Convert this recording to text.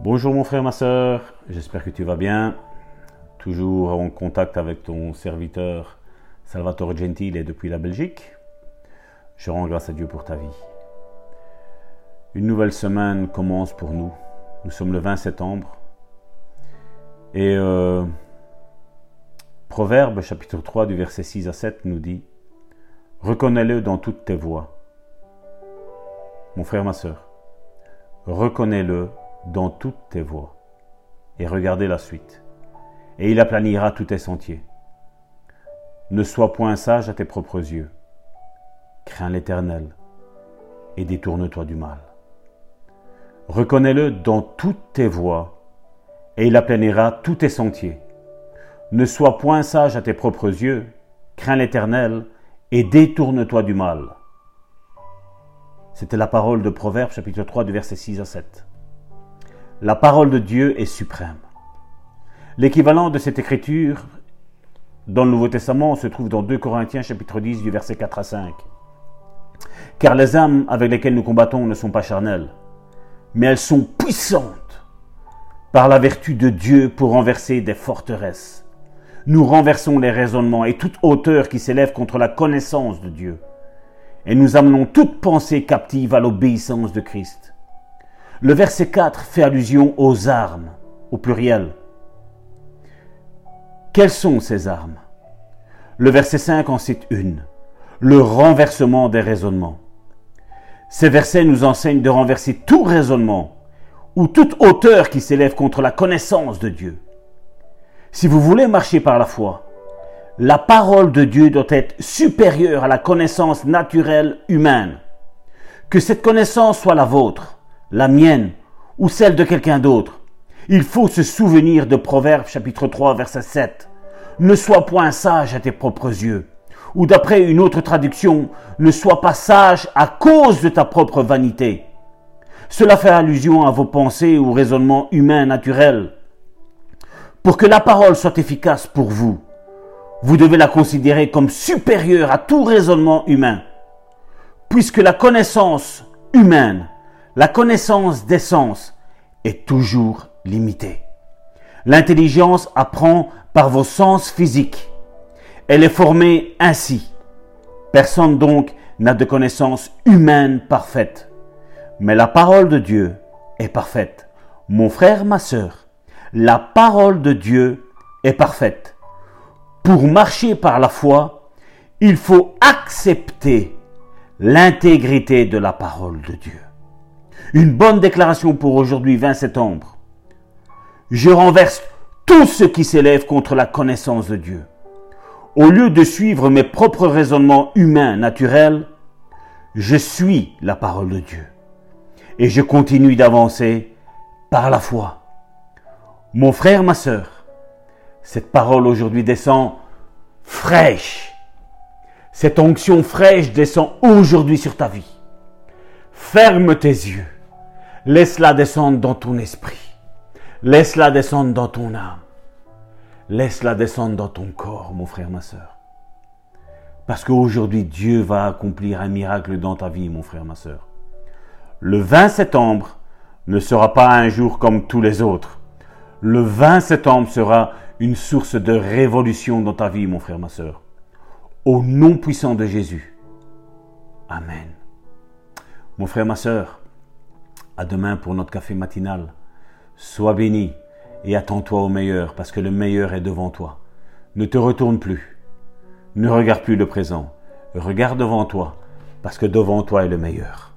Bonjour mon frère, ma soeur, j'espère que tu vas bien. Toujours en contact avec ton serviteur Salvatore Gentile depuis la Belgique. Je rends grâce à Dieu pour ta vie. Une nouvelle semaine commence pour nous. Nous sommes le 20 septembre. Et euh, Proverbe chapitre 3 du verset 6 à 7 nous dit Reconnais-le dans toutes tes voies. Mon frère, ma soeur, reconnais-le dans toutes tes voies. Et regardez la suite. Et il aplanira tous tes sentiers. Ne sois point sage à tes propres yeux. Crains l'Éternel et détourne-toi du mal. Reconnais-le dans toutes tes voies, et il aplanira tous tes sentiers. Ne sois point sage à tes propres yeux, crains l'Éternel et détourne-toi du mal. C'était la parole de Proverbe chapitre 3 du verset 6 à 7. La parole de Dieu est suprême. L'équivalent de cette écriture dans le Nouveau Testament se trouve dans 2 Corinthiens chapitre 10 du verset 4 à 5. Car les âmes avec lesquelles nous combattons ne sont pas charnelles, mais elles sont puissantes par la vertu de Dieu pour renverser des forteresses. Nous renversons les raisonnements et toute hauteur qui s'élève contre la connaissance de Dieu. Et nous amenons toute pensée captive à l'obéissance de Christ. Le verset 4 fait allusion aux armes, au pluriel. Quelles sont ces armes? Le verset 5 en cite une, le renversement des raisonnements. Ces versets nous enseignent de renverser tout raisonnement ou toute hauteur qui s'élève contre la connaissance de Dieu. Si vous voulez marcher par la foi, la parole de Dieu doit être supérieure à la connaissance naturelle humaine. Que cette connaissance soit la vôtre la mienne ou celle de quelqu'un d'autre. Il faut se souvenir de Proverbe chapitre 3 verset 7. Ne sois point sage à tes propres yeux. Ou d'après une autre traduction, ne sois pas sage à cause de ta propre vanité. Cela fait allusion à vos pensées ou raisonnements humains naturels. Pour que la parole soit efficace pour vous, vous devez la considérer comme supérieure à tout raisonnement humain. Puisque la connaissance humaine la connaissance des sens est toujours limitée. L'intelligence apprend par vos sens physiques. Elle est formée ainsi. Personne donc n'a de connaissance humaine parfaite. Mais la parole de Dieu est parfaite. Mon frère, ma sœur, la parole de Dieu est parfaite. Pour marcher par la foi, il faut accepter l'intégrité de la parole de Dieu. Une bonne déclaration pour aujourd'hui 20 septembre. Je renverse tout ce qui s'élève contre la connaissance de Dieu. Au lieu de suivre mes propres raisonnements humains naturels, je suis la parole de Dieu. Et je continue d'avancer par la foi. Mon frère, ma sœur, cette parole aujourd'hui descend fraîche. Cette onction fraîche descend aujourd'hui sur ta vie. Ferme tes yeux Laisse-la descendre dans ton esprit. Laisse-la descendre dans ton âme. Laisse-la descendre dans ton corps, mon frère, ma soeur. Parce qu'aujourd'hui, Dieu va accomplir un miracle dans ta vie, mon frère, ma soeur. Le 20 septembre ne sera pas un jour comme tous les autres. Le 20 septembre sera une source de révolution dans ta vie, mon frère, ma soeur. Au nom puissant de Jésus. Amen. Mon frère, ma soeur, à demain pour notre café matinal. Sois béni et attends-toi au meilleur parce que le meilleur est devant toi. Ne te retourne plus. Ne regarde plus le présent. Regarde devant toi parce que devant toi est le meilleur.